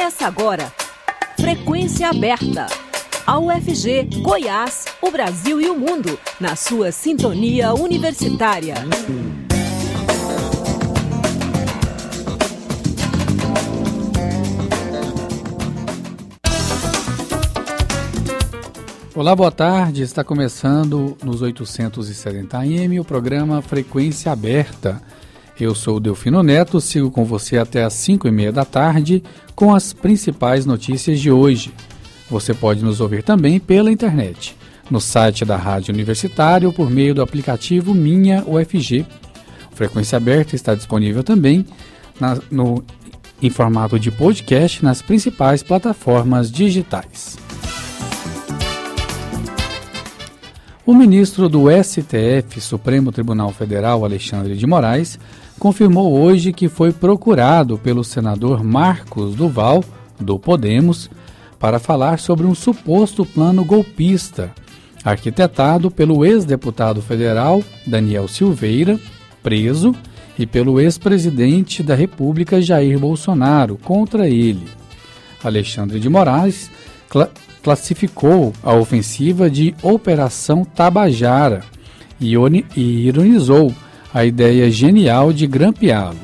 Começa agora. Frequência aberta. A UFG, Goiás, o Brasil e o mundo, na sua sintonia universitária. Olá, boa tarde. Está começando nos 870 AM o programa Frequência Aberta. Eu sou o Delfino Neto, sigo com você até às 5 e meia da tarde com as principais notícias de hoje. Você pode nos ouvir também pela internet, no site da Rádio Universitária ou por meio do aplicativo Minha UFG. Frequência Aberta está disponível também na, no, em formato de podcast nas principais plataformas digitais. O ministro do STF, Supremo Tribunal Federal, Alexandre de Moraes, confirmou hoje que foi procurado pelo senador Marcos Duval, do Podemos, para falar sobre um suposto plano golpista, arquitetado pelo ex-deputado federal Daniel Silveira, preso, e pelo ex-presidente da República Jair Bolsonaro contra ele. Alexandre de Moraes classificou a ofensiva de Operação Tabajara e ironizou a ideia genial de grampeá-lo.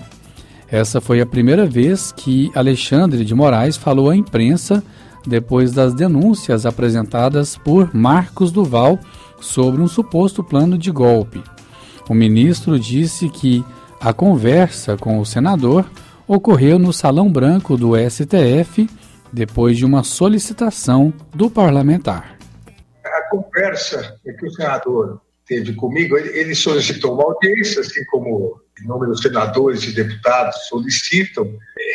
Essa foi a primeira vez que Alexandre de Moraes falou à imprensa depois das denúncias apresentadas por Marcos Duval sobre um suposto plano de golpe. O ministro disse que a conversa com o senador ocorreu no Salão Branco do STF depois de uma solicitação do parlamentar. A conversa que o senador teve comigo, ele solicitou uma audiência, assim como inúmeros senadores e deputados solicitam.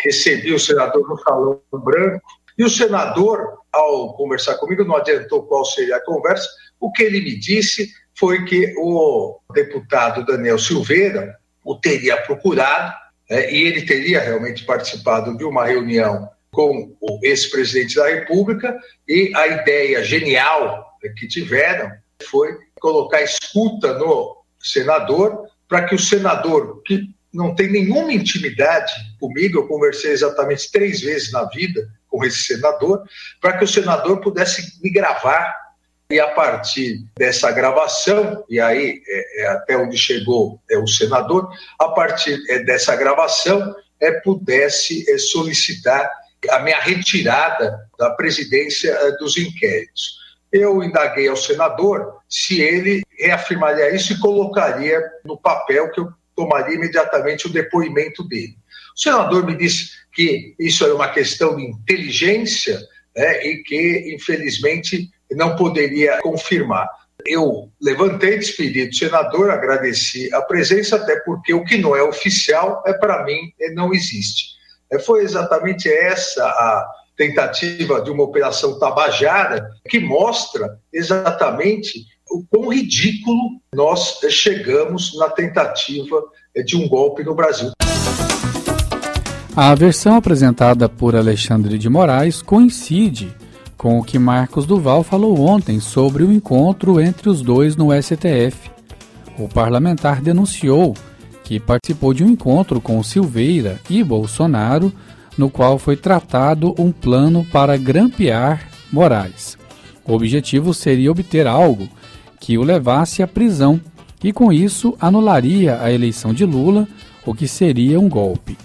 Recebi o senador no Salão Branco e o senador, ao conversar comigo, não adiantou qual seria a conversa. O que ele me disse foi que o deputado Daniel Silveira o teria procurado é, e ele teria realmente participado de uma reunião com o ex-presidente da República e a ideia genial que tiveram foi colocar escuta no senador para que o senador, que não tem nenhuma intimidade comigo, eu conversei exatamente três vezes na vida com esse senador, para que o senador pudesse me gravar. E a partir dessa gravação, e aí é, é até onde chegou é, o senador, a partir é, dessa gravação, é, pudesse é, solicitar a minha retirada da presidência eh, dos inquéritos. Eu indaguei ao senador se ele reafirmaria isso e colocaria no papel que eu tomaria imediatamente o depoimento dele. O senador me disse que isso era uma questão de inteligência né, e que, infelizmente, não poderia confirmar. Eu levantei, despedi do senador, agradeci a presença, até porque o que não é oficial, é para mim, não existe. É, foi exatamente essa a tentativa de uma operação tabajara que mostra exatamente o quão ridículo nós chegamos na tentativa de um golpe no Brasil. A versão apresentada por Alexandre de Moraes coincide com o que Marcos Duval falou ontem sobre o encontro entre os dois no STF. O parlamentar denunciou que participou de um encontro com Silveira e Bolsonaro, no qual foi tratado um plano para grampear Moraes. O objetivo seria obter algo que o levasse à prisão e, com isso, anularia a eleição de Lula, o que seria um golpe.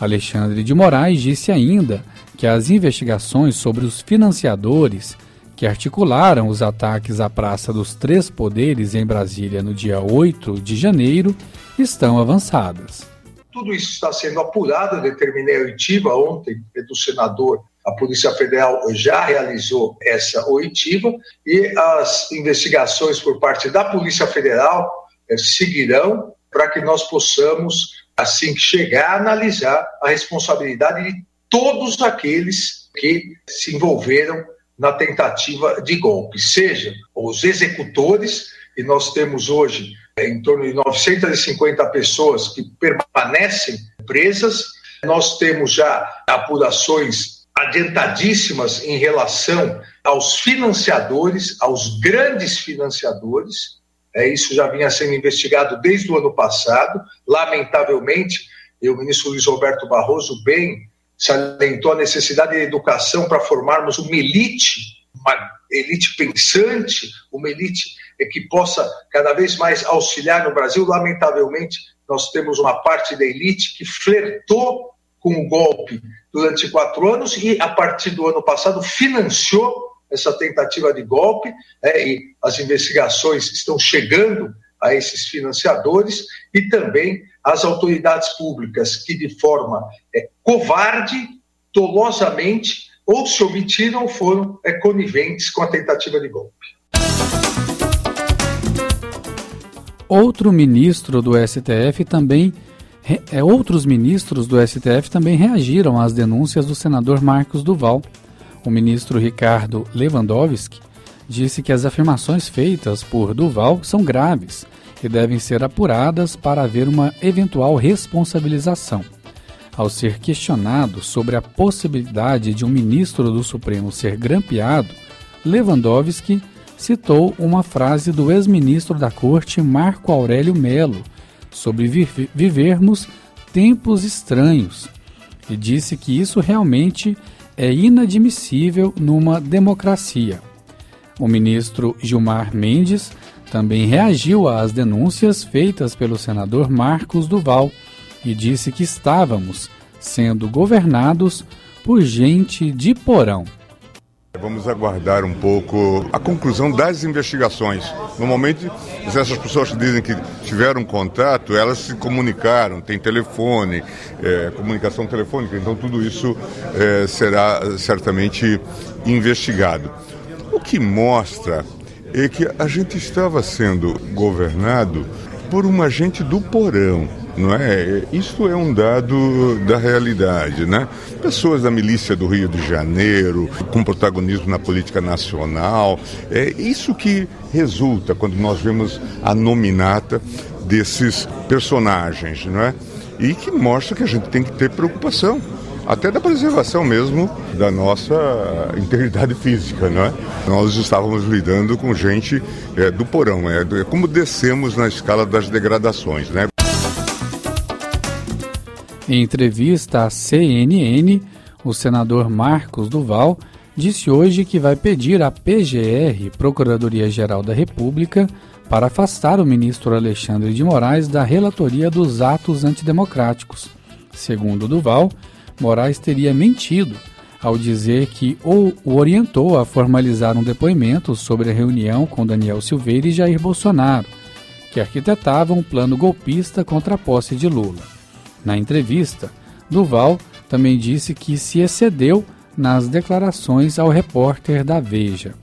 Alexandre de Moraes disse ainda que as investigações sobre os financiadores que articularam os ataques à Praça dos Três Poderes em Brasília no dia 8 de janeiro estão avançadas. Tudo isso está sendo apurado, determinei a oitiva ontem do senador. A Polícia Federal já realizou essa oitiva e as investigações por parte da Polícia Federal eh, seguirão para que nós possamos, assim que chegar, analisar a responsabilidade de todos aqueles que se envolveram na tentativa de golpe, seja os executores, e nós temos hoje é, em torno de 950 pessoas que permanecem presas, nós temos já apurações adiantadíssimas em relação aos financiadores, aos grandes financiadores, é, isso já vinha sendo investigado desde o ano passado. Lamentavelmente, o ministro Luiz Roberto Barroso bem salientou a necessidade de educação para formarmos uma elite, uma elite pensante, uma elite que possa cada vez mais auxiliar no Brasil. Lamentavelmente, nós temos uma parte da elite que flertou com o golpe durante quatro anos e, a partir do ano passado, financiou essa tentativa de golpe, né, e as investigações estão chegando a esses financiadores e também as autoridades públicas que, de forma é, covarde, dolosamente, ou se omitiram ou foram é, coniventes com a tentativa de golpe. Outro ministro do STF também é, outros ministros do STF também reagiram às denúncias do senador Marcos Duval. O ministro Ricardo Lewandowski disse que as afirmações feitas por Duval são graves e devem ser apuradas para haver uma eventual responsabilização. Ao ser questionado sobre a possibilidade de um ministro do Supremo ser grampeado, Lewandowski citou uma frase do ex-ministro da Corte Marco Aurélio Melo sobre vivermos tempos estranhos e disse que isso realmente é inadmissível numa democracia. O ministro Gilmar Mendes também reagiu às denúncias feitas pelo senador Marcos Duval e disse que estávamos sendo governados por gente de porão. Vamos aguardar um pouco a conclusão das investigações. Normalmente, essas pessoas que dizem que tiveram contato, elas se comunicaram, tem telefone, é, comunicação telefônica, então tudo isso é, será certamente investigado. O que mostra é que a gente estava sendo governado por uma gente do porão não é? Isso é um dado da realidade, né? Pessoas da milícia do Rio de Janeiro, com protagonismo na política nacional, é isso que resulta quando nós vemos a nominata desses personagens, não é? E que mostra que a gente tem que ter preocupação até da preservação mesmo da nossa integridade física, não é? Nós estávamos lidando com gente é, do porão, é, é como descemos na escala das degradações, né? Em entrevista à CNN, o senador Marcos Duval disse hoje que vai pedir à PGR, Procuradoria-Geral da República, para afastar o ministro Alexandre de Moraes da relatoria dos atos antidemocráticos. Segundo Duval, Moraes teria mentido ao dizer que ou o orientou a formalizar um depoimento sobre a reunião com Daniel Silveira e Jair Bolsonaro, que arquitetavam um plano golpista contra a posse de Lula. Na entrevista, Duval também disse que se excedeu nas declarações ao repórter da Veja.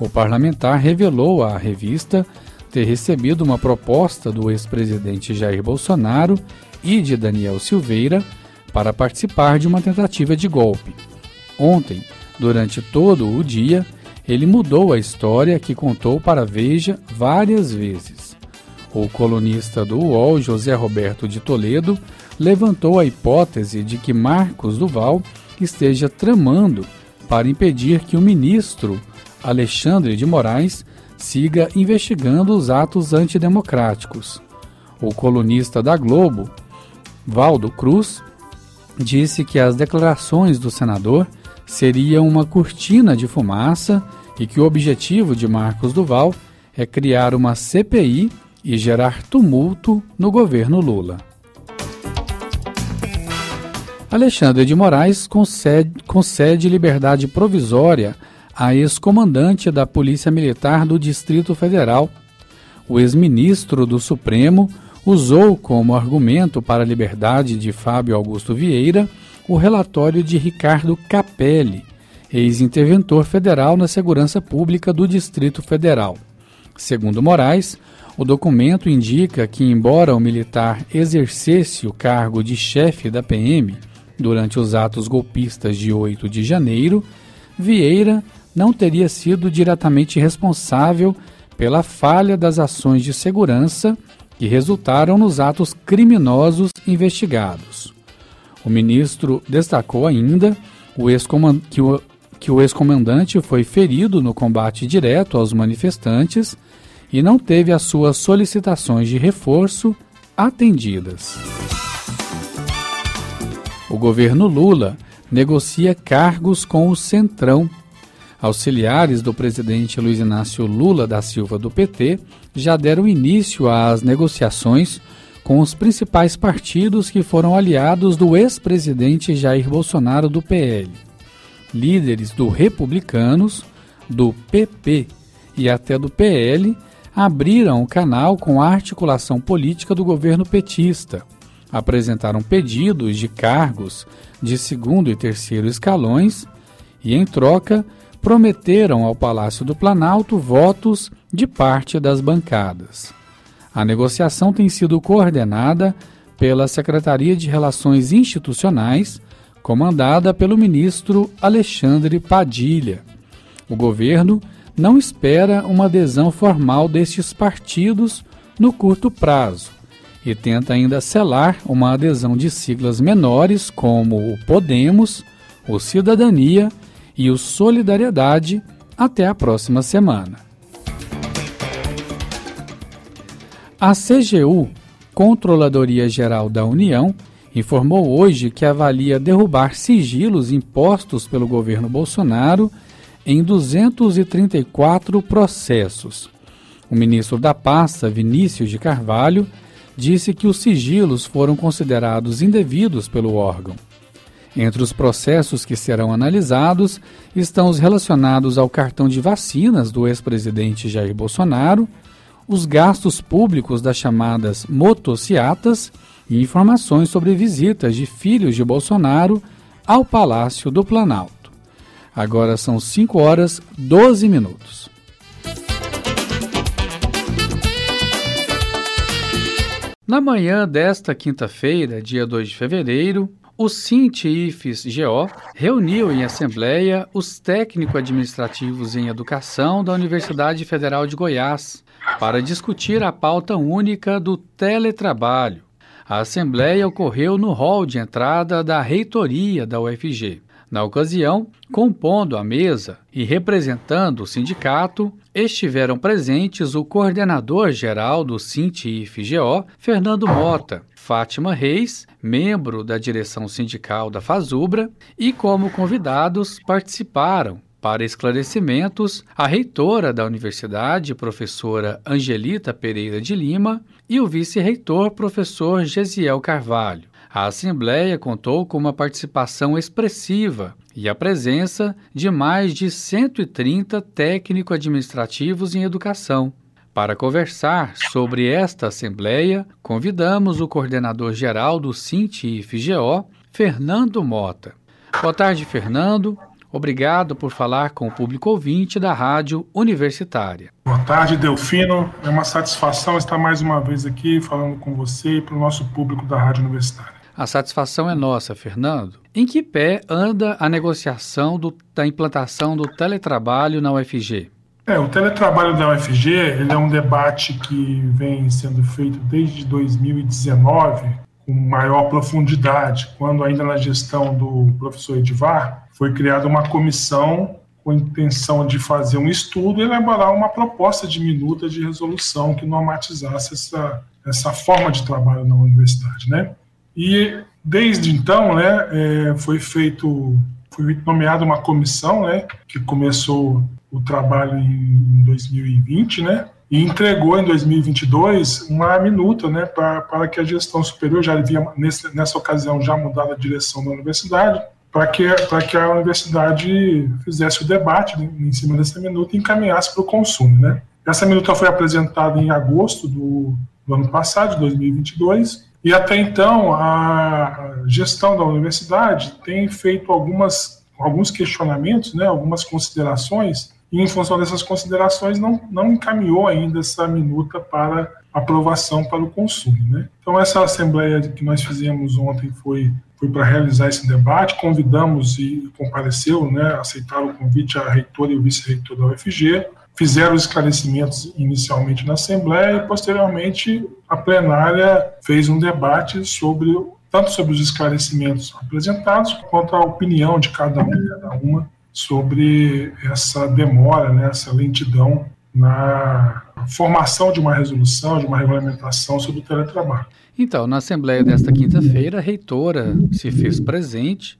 O parlamentar revelou à revista ter recebido uma proposta do ex-presidente Jair Bolsonaro e de Daniel Silveira para participar de uma tentativa de golpe. Ontem, durante todo o dia, ele mudou a história que contou para Veja várias vezes. O colunista do UOL, José Roberto de Toledo, levantou a hipótese de que Marcos Duval esteja tramando para impedir que o ministro Alexandre de Moraes siga investigando os atos antidemocráticos. O colunista da Globo, Valdo Cruz, disse que as declarações do senador seriam uma cortina de fumaça e que o objetivo de Marcos Duval é criar uma CPI e gerar tumulto no governo Lula. Alexandre de Moraes concede, concede liberdade provisória a ex-comandante da Polícia Militar do Distrito Federal. O ex-ministro do Supremo usou como argumento para a liberdade de Fábio Augusto Vieira o relatório de Ricardo Capelli, ex-interventor federal na segurança pública do Distrito Federal. Segundo Moraes, o documento indica que, embora o militar exercesse o cargo de chefe da PM, Durante os atos golpistas de 8 de janeiro, Vieira não teria sido diretamente responsável pela falha das ações de segurança que resultaram nos atos criminosos investigados. O ministro destacou ainda que o, que o ex-comandante foi ferido no combate direto aos manifestantes e não teve as suas solicitações de reforço atendidas. O governo Lula negocia cargos com o Centrão. Auxiliares do presidente Luiz Inácio Lula da Silva do PT já deram início às negociações com os principais partidos que foram aliados do ex-presidente Jair Bolsonaro do PL. Líderes do Republicanos, do PP e até do PL abriram o canal com a articulação política do governo petista. Apresentaram pedidos de cargos de segundo e terceiro escalões e, em troca, prometeram ao Palácio do Planalto votos de parte das bancadas. A negociação tem sido coordenada pela Secretaria de Relações Institucionais, comandada pelo ministro Alexandre Padilha. O governo não espera uma adesão formal destes partidos no curto prazo e tenta ainda selar uma adesão de siglas menores como o Podemos, o Cidadania e o Solidariedade até a próxima semana. A CGU, Controladoria Geral da União, informou hoje que avalia derrubar sigilos impostos pelo governo Bolsonaro em 234 processos. O ministro da pasta, Vinícius de Carvalho, disse que os sigilos foram considerados indevidos pelo órgão. Entre os processos que serão analisados estão os relacionados ao cartão de vacinas do ex-presidente Jair Bolsonaro, os gastos públicos das chamadas motociatas e informações sobre visitas de filhos de Bolsonaro ao Palácio do Planalto. Agora são 5 horas 12 minutos. Na manhã desta quinta-feira, dia 2 de fevereiro, o Sint-IFES-GO reuniu em assembleia os técnico-administrativos em educação da Universidade Federal de Goiás para discutir a pauta única do teletrabalho. A assembleia ocorreu no hall de entrada da reitoria da UFG. Na ocasião, compondo a mesa e representando o sindicato, estiveram presentes o coordenador-geral do Sintif-GO, Fernando Mota, Fátima Reis, membro da direção sindical da Fazubra, e como convidados participaram para esclarecimentos, a reitora da universidade, professora Angelita Pereira de Lima, e o vice-reitor, professor Gesiel Carvalho. A Assembleia contou com uma participação expressiva e a presença de mais de 130 técnico-administrativos em educação. Para conversar sobre esta Assembleia, convidamos o coordenador-geral do Sint-IFGO, Fernando Mota. Boa tarde, Fernando. Obrigado por falar com o público ouvinte da Rádio Universitária. Boa tarde, Delfino. É uma satisfação estar mais uma vez aqui falando com você e para o nosso público da Rádio Universitária. A satisfação é nossa, Fernando. Em que pé anda a negociação do, da implantação do teletrabalho na UFG? É, o teletrabalho da UFG ele é um debate que vem sendo feito desde 2019 com maior profundidade, quando ainda na gestão do professor Edivar foi criada uma comissão com a intenção de fazer um estudo e elaborar uma proposta de minuta de resolução que normatizasse essa, essa forma de trabalho na universidade, né? E desde então, né, é, foi feito, foi nomeada uma comissão, né, que começou o trabalho em 2020, né, e entregou em 2022 uma minuta, né, para, que a gestão superior já havia nesse, nessa ocasião já mudado a direção da universidade, para que para que a universidade fizesse o debate em cima dessa minuta e encaminhasse para o consumo, né. Essa minuta foi apresentada em agosto do, do ano passado, de 2022, e até então, a gestão da universidade tem feito algumas, alguns questionamentos, né, algumas considerações, e em função dessas considerações não, não encaminhou ainda essa minuta para aprovação para o consumo. Né? Então, essa assembleia que nós fizemos ontem foi, foi para realizar esse debate, convidamos e compareceu, né, aceitaram o convite a reitor e o vice-reitor da UFG, fizeram os esclarecimentos inicialmente na Assembleia e, posteriormente, a plenária fez um debate sobre tanto sobre os esclarecimentos apresentados, quanto a opinião de cada um cada uma sobre essa demora, né, essa lentidão na formação de uma resolução, de uma regulamentação sobre o teletrabalho. Então, na Assembleia desta quinta-feira, a reitora se fez presente.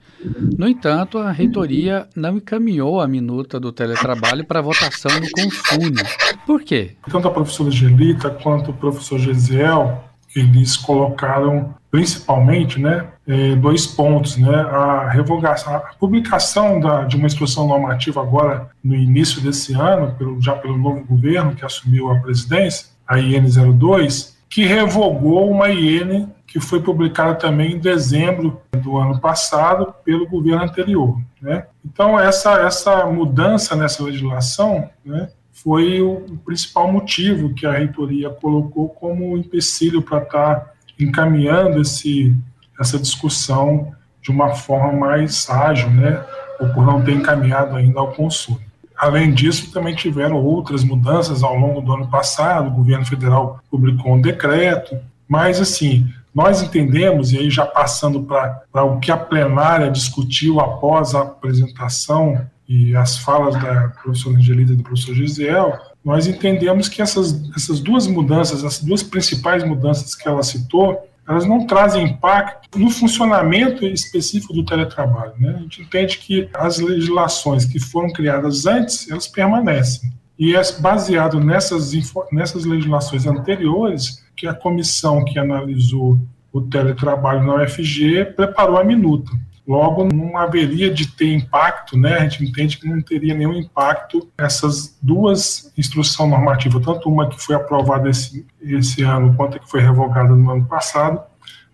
No entanto, a reitoria não encaminhou a minuta do teletrabalho para votação no Consune. Por quê? Tanto a professora Gelita quanto o professor Gesiel, eles colocaram principalmente né, é, dois pontos. Né, a revogação, a publicação da, de uma instrução normativa agora no início desse ano, pelo, já pelo novo governo que assumiu a presidência, a IN 02, que revogou uma IN que foi publicada também em dezembro do ano passado pelo governo anterior. Né? Então, essa, essa mudança nessa legislação né, foi o principal motivo que a reitoria colocou como empecilho para estar tá encaminhando esse, essa discussão de uma forma mais ágil, né, ou por não ter encaminhado ainda ao consumo. Além disso, também tiveram outras mudanças ao longo do ano passado, o governo federal publicou um decreto, mas assim, nós entendemos, e aí já passando para o que a plenária discutiu após a apresentação e as falas da professora Angelita e do professor Gisel, nós entendemos que essas, essas duas mudanças, as duas principais mudanças que ela citou, elas não trazem impacto no funcionamento específico do teletrabalho. Né? A gente entende que as legislações que foram criadas antes, elas permanecem. E é baseado nessas, nessas legislações anteriores que a comissão que analisou o teletrabalho na UFG preparou a minuta. Logo, não haveria de ter impacto, né? A gente entende que não teria nenhum impacto essas duas instruções normativas, tanto uma que foi aprovada esse, esse ano quanto a que foi revogada no ano passado,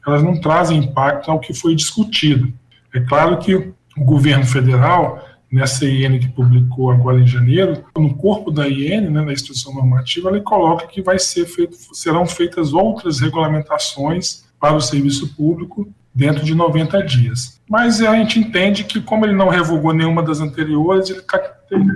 elas não trazem impacto ao que foi discutido. É claro que o governo federal, nessa IN que publicou agora em janeiro, no corpo da IN, né, na instrução normativa, ele coloca que vai ser feito, serão feitas outras regulamentações para o serviço público dentro de 90 dias. Mas a gente entende que, como ele não revogou nenhuma das anteriores, ele, tá,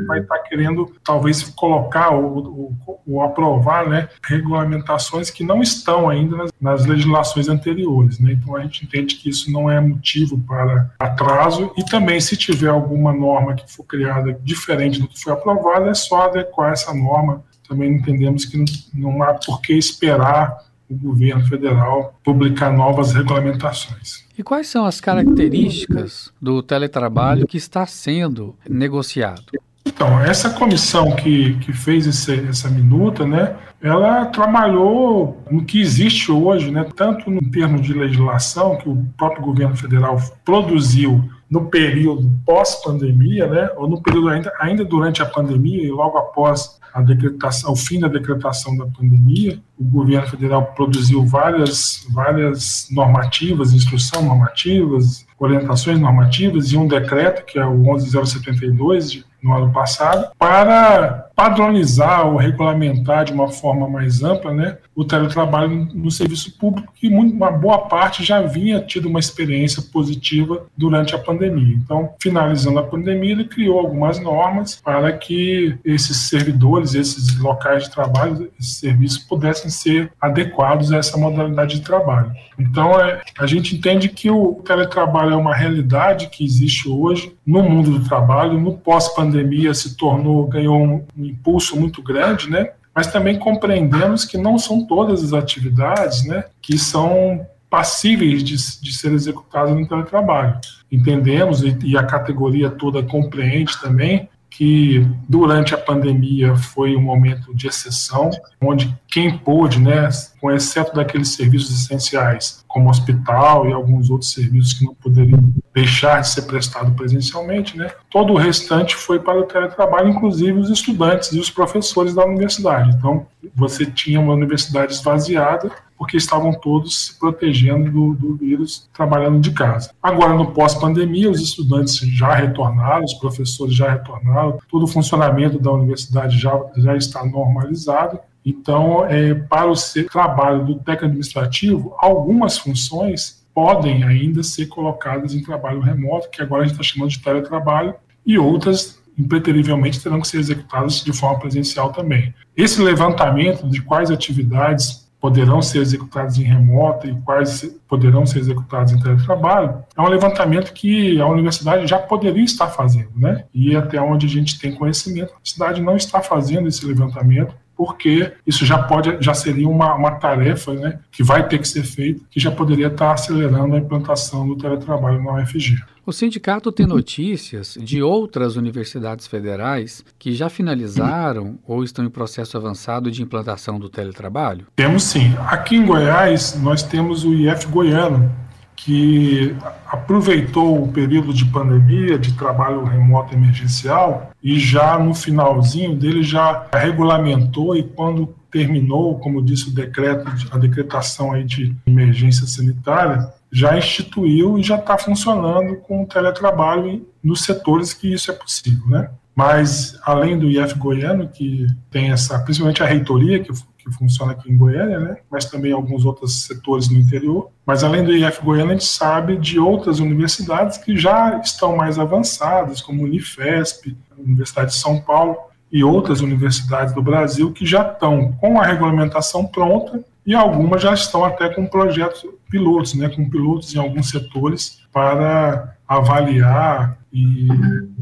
vai estar tá querendo, talvez, colocar ou, ou, ou, aprovar né, regulamentações que não estão ainda nas, nas legislações anteriores. Né? Então, a gente entende que isso não é motivo para atraso e também, se tiver alguma norma que for criada diferente do que foi aprovado, é só adequar essa norma. Também entendemos que não há por que esperar o governo federal publicar novas regulamentações. E quais são as características do teletrabalho que está sendo negociado? Então, essa comissão que, que fez esse, essa minuta, né, ela trabalhou no que existe hoje, né, tanto no termo de legislação que o próprio governo federal produziu no período pós-pandemia, né, ou no período ainda, ainda durante a pandemia e logo após a decretação, o fim da decretação da pandemia, o governo federal produziu várias, várias normativas, instruções normativas, orientações normativas e um decreto, que é o 11072, de no ano passado, para padronizar ou regulamentar de uma forma mais ampla né, o teletrabalho no serviço público, que uma boa parte já vinha tido uma experiência positiva durante a pandemia. Então, finalizando a pandemia, ele criou algumas normas para que esses servidores, esses locais de trabalho, esses serviços pudessem ser adequados a essa modalidade de trabalho. Então, é, a gente entende que o teletrabalho é uma realidade que existe hoje no mundo do trabalho, no pós-pandemia se tornou, ganhou um, impulso muito grande, né? Mas também compreendemos que não são todas as atividades, né, que são passíveis de, de ser executadas no teletrabalho. Entendemos e, e a categoria toda compreende também que durante a pandemia foi um momento de exceção, onde quem pôde, né, com exceto daqueles serviços essenciais, como hospital e alguns outros serviços que não poderiam deixar de ser prestado presencialmente, né, todo o restante foi para o teletrabalho, inclusive os estudantes e os professores da universidade. Então, você tinha uma universidade esvaziada porque estavam todos se protegendo do, do vírus, trabalhando de casa. Agora, no pós-pandemia, os estudantes já retornaram, os professores já retornaram, todo o funcionamento da universidade já, já está normalizado. Então, é, para o trabalho do técnico administrativo, algumas funções podem ainda ser colocadas em trabalho remoto, que agora a gente está chamando de teletrabalho, e outras impreterivelmente terão que ser executadas de forma presencial também. Esse levantamento de quais atividades poderão ser executados em remoto e quais poderão ser executados em teletrabalho, é um levantamento que a universidade já poderia estar fazendo, né? E até onde a gente tem conhecimento, a universidade não está fazendo esse levantamento porque isso já pode, já seria uma, uma tarefa, né, que vai ter que ser feita, que já poderia estar acelerando a implantação do teletrabalho na UFG. O sindicato tem notícias de outras universidades federais que já finalizaram ou estão em processo avançado de implantação do teletrabalho? Temos sim. Aqui em Goiás, nós temos o IF Goiano, que aproveitou o período de pandemia, de trabalho remoto emergencial, e já no finalzinho dele já regulamentou e quando terminou, como disse o decreto, a decretação aí de emergência sanitária, já instituiu e já está funcionando com o teletrabalho nos setores que isso é possível, né? Mas além do IF Goiano, que tem essa, principalmente a reitoria, que que funciona aqui em Goiânia, né? mas também alguns outros setores no interior. Mas além do IF Goiânia, a gente sabe de outras universidades que já estão mais avançadas, como Unifesp, Universidade de São Paulo e outras universidades do Brasil que já estão com a regulamentação pronta e algumas já estão até com projetos pilotos, né, com pilotos em alguns setores para avaliar e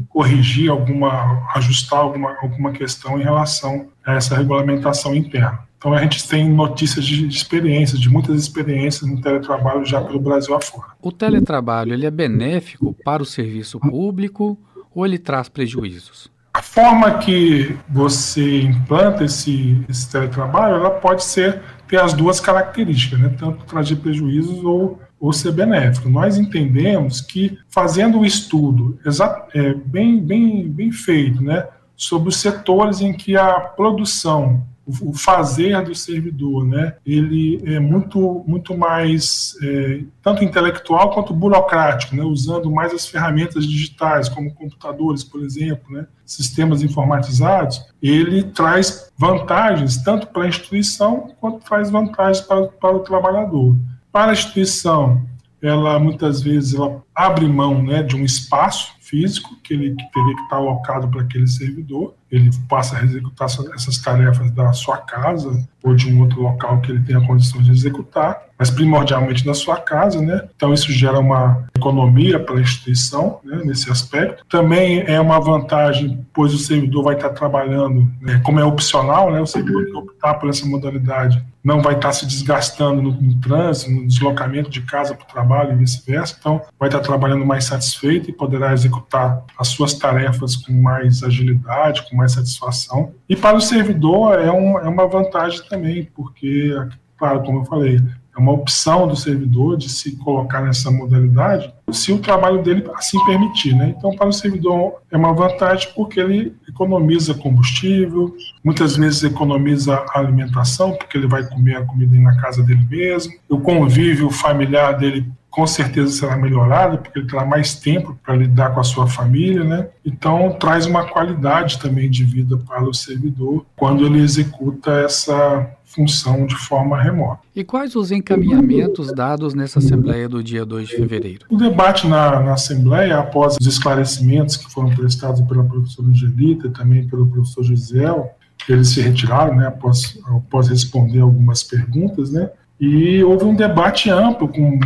corrigir alguma, ajustar alguma, alguma questão em relação a essa regulamentação interna. Então a gente tem notícias de, de experiências, de muitas experiências no teletrabalho já pelo Brasil afora. O teletrabalho ele é benéfico para o serviço público ou ele traz prejuízos? A forma que você implanta esse, esse teletrabalho, ela pode ser ter as duas características, né? tanto trazer prejuízos ou, ou ser benéfico. Nós entendemos que fazendo o estudo é, bem, bem, bem feito, né, sobre os setores em que a produção o fazer do servidor, né? Ele é muito, muito mais é, tanto intelectual quanto burocrático, né? Usando mais as ferramentas digitais, como computadores, por exemplo, né? Sistemas informatizados. Ele traz vantagens tanto para a instituição quanto traz vantagens para, para o trabalhador. Para a instituição, ela muitas vezes ela abre mão, né, de um espaço físico que ele teria que estar alocado para aquele servidor. Ele passa a executar essas tarefas da sua casa ou de um outro local que ele tenha condições de executar, mas primordialmente na sua casa, né? Então isso gera uma economia para a instituição, né, nesse aspecto. Também é uma vantagem, pois o servidor vai estar trabalhando, né, como é opcional, né? O servidor que optar por essa modalidade não vai estar se desgastando no, no trânsito, no deslocamento de casa para o trabalho e vice-versa. Então vai estar trabalhando mais satisfeito e poderá executar as suas tarefas com mais agilidade, com mais satisfação. E para o servidor é, um, é uma vantagem também, porque, claro, como eu falei, é uma opção do servidor de se colocar nessa modalidade, se o trabalho dele assim permitir. Né? Então, para o servidor é uma vantagem porque ele economiza combustível, muitas vezes economiza alimentação, porque ele vai comer a comida na casa dele mesmo, o convívio familiar dele com certeza será melhorado, porque ele terá mais tempo para lidar com a sua família, né? Então, traz uma qualidade também de vida para o servidor quando ele executa essa função de forma remota. E quais os encaminhamentos dados nessa Assembleia do dia 2 de fevereiro? O debate na, na Assembleia, após os esclarecimentos que foram prestados pela professora Angelita e também pelo professor Gisel, eles se retiraram, né, após, após responder algumas perguntas, né, e houve um debate amplo, com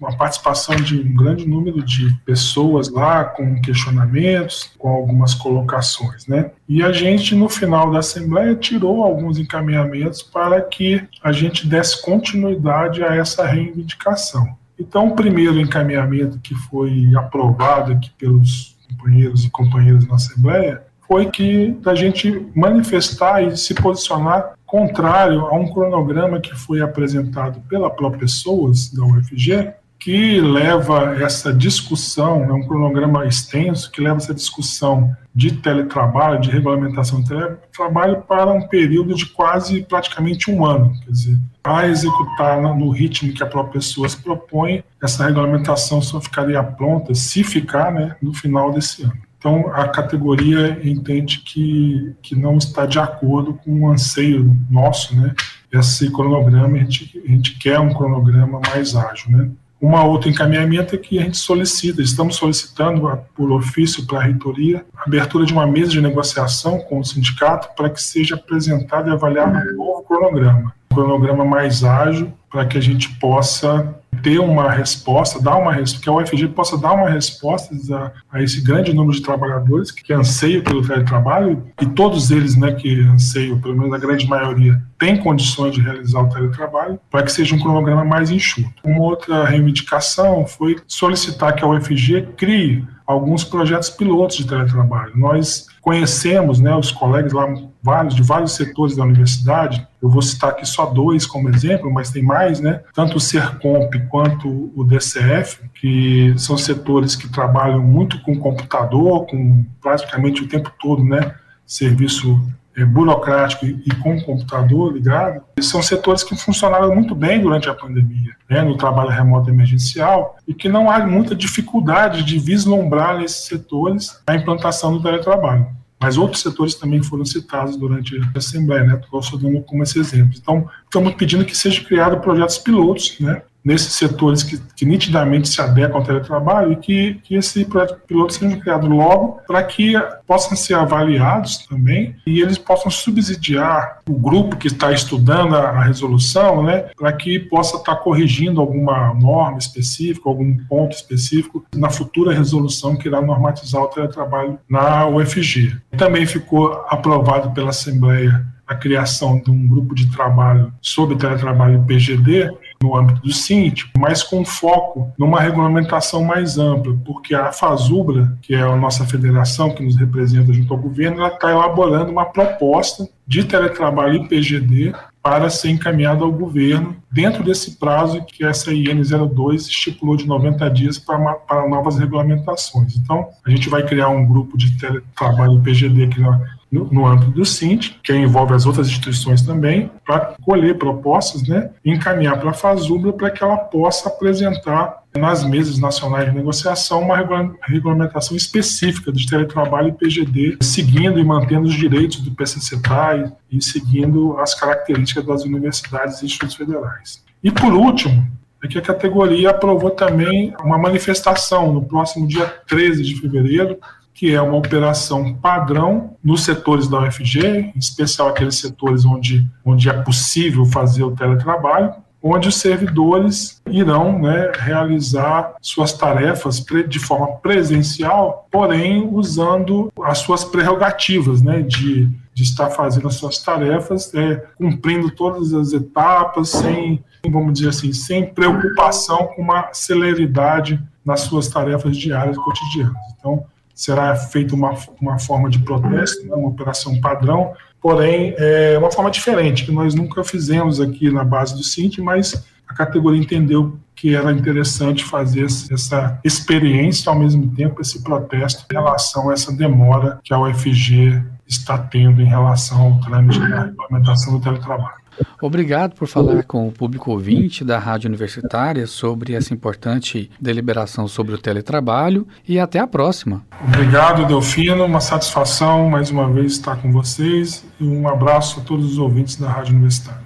uma participação de um grande número de pessoas lá, com questionamentos, com algumas colocações. Né? E a gente, no final da Assembleia, tirou alguns encaminhamentos para que a gente desse continuidade a essa reivindicação. Então, o primeiro encaminhamento que foi aprovado aqui pelos companheiros e companheiras na Assembleia foi que da gente manifestar e se posicionar contrário a um cronograma que foi apresentado pela própria pessoas da UFG, que leva essa discussão, é um cronograma extenso, que leva essa discussão de teletrabalho, de regulamentação de teletrabalho para um período de quase praticamente um ano. Quer dizer, para executar no ritmo que a própria pessoa se propõe, essa regulamentação só ficaria pronta, se ficar, né, no final desse ano. Então, a categoria entende que, que não está de acordo com o anseio nosso, né? Esse cronograma, a gente, a gente quer um cronograma mais ágil, né? Uma outra encaminhamento é que a gente solicita, estamos solicitando por ofício para a reitoria, a abertura de uma mesa de negociação com o sindicato para que seja apresentado e avaliado um novo cronograma cronograma mais ágil para que a gente possa ter uma resposta, dar uma que a UFG possa dar uma resposta a, a, esse grande número de trabalhadores que anseiam pelo teletrabalho e todos eles, né, que anseiam, pelo menos a grande maioria, tem condições de realizar o teletrabalho, para que seja um cronograma mais enxuto. Uma outra reivindicação foi solicitar que a UFG crie alguns projetos pilotos de teletrabalho. Nós conhecemos, né, os colegas lá, vários de vários setores da universidade. Eu vou citar aqui só dois como exemplo, mas tem mais, né? Tanto o Sercomp quanto o DCF, que são setores que trabalham muito com computador, com praticamente o tempo todo, né? Serviço é, burocrático e, com computador ligado, são setores que funcionaram muito bem durante a pandemia, né, no trabalho remoto emergencial, e que não há muita dificuldade de vislumbrar nesses setores a implantação do teletrabalho. Mas outros setores também foram citados durante a Assembleia, né? Estou só dando como esse exemplo. Então, estamos pedindo que sejam criados projetos pilotos, né? Nesses setores que, que, nitidamente se adequam ao teletrabalho e que, que esse projeto piloto seja criado logo para que possam ser avaliados também e eles possam subsidiar o grupo que está estudando a, a resolução, né, para que possa estar tá corrigindo alguma norma específica, algum ponto específico na futura resolução que irá normatizar o teletrabalho na UFG. Também ficou aprovado pela Assembleia a criação de um grupo de trabalho sobre teletrabalho PGD no âmbito do CINT, mas com foco numa regulamentação mais ampla, porque a FASUBRA, que é a nossa federação que nos representa junto ao governo, ela está elaborando uma proposta de teletrabalho e PGD para ser encaminhado ao governo dentro desse prazo que essa IN 02 estipulou de 90 dias para, para novas regulamentações. Então, a gente vai criar um grupo de teletrabalho e PGD aqui na no, âmbito do CINT, que envolve as outras instituições também, para colher propostas né, e encaminhar para a FASUBRA para que ela possa apresentar nas mesas nacionais de negociação uma regulamentação específica de teletrabalho e PGD, seguindo e mantendo os direitos do PCCTA e, e seguindo as características das universidades e institutos federais. E por último, é que a categoria aprovou também uma manifestação no próximo dia 13 de fevereiro, que é uma operação padrão nos setores da UFG, em especial aqueles setores onde, onde é possível fazer o teletrabalho, onde os servidores irão né, realizar suas tarefas de forma presencial, porém usando as suas prerrogativas né, de, de estar fazendo as suas tarefas, é, cumprindo todas as etapas, sem, vamos dizer assim, sem preocupação com uma celeridade nas suas tarefas diárias e cotidianas. Então, será feita uma, uma forma de protesto, né, uma operação padrão, porém é uma forma diferente, que nós nunca fizemos aqui na base do Cinti, mas a categoria entendeu que era interessante fazer essa experiência ao mesmo tempo esse protesto em relação a essa demora que a UFG está tendo em relação ao trâmite da regulamentação do teletrabalho. Obrigado por falar com o público ouvinte da Rádio Universitária sobre essa importante deliberação sobre o teletrabalho e até a próxima. Obrigado, Delfino. Uma satisfação mais uma vez estar com vocês e um abraço a todos os ouvintes da Rádio Universitária.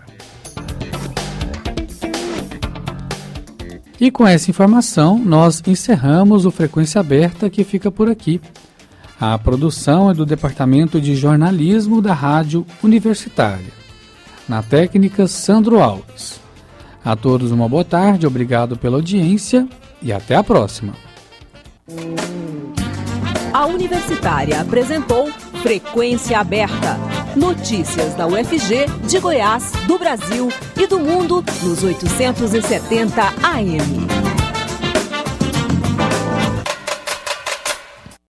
E com essa informação, nós encerramos o Frequência Aberta que fica por aqui. A produção é do Departamento de Jornalismo da Rádio Universitária. Na técnica, Sandro Alves. A todos uma boa tarde, obrigado pela audiência e até a próxima. A Universitária apresentou Frequência Aberta. Notícias da UFG, de Goiás, do Brasil e do mundo nos 870 AM.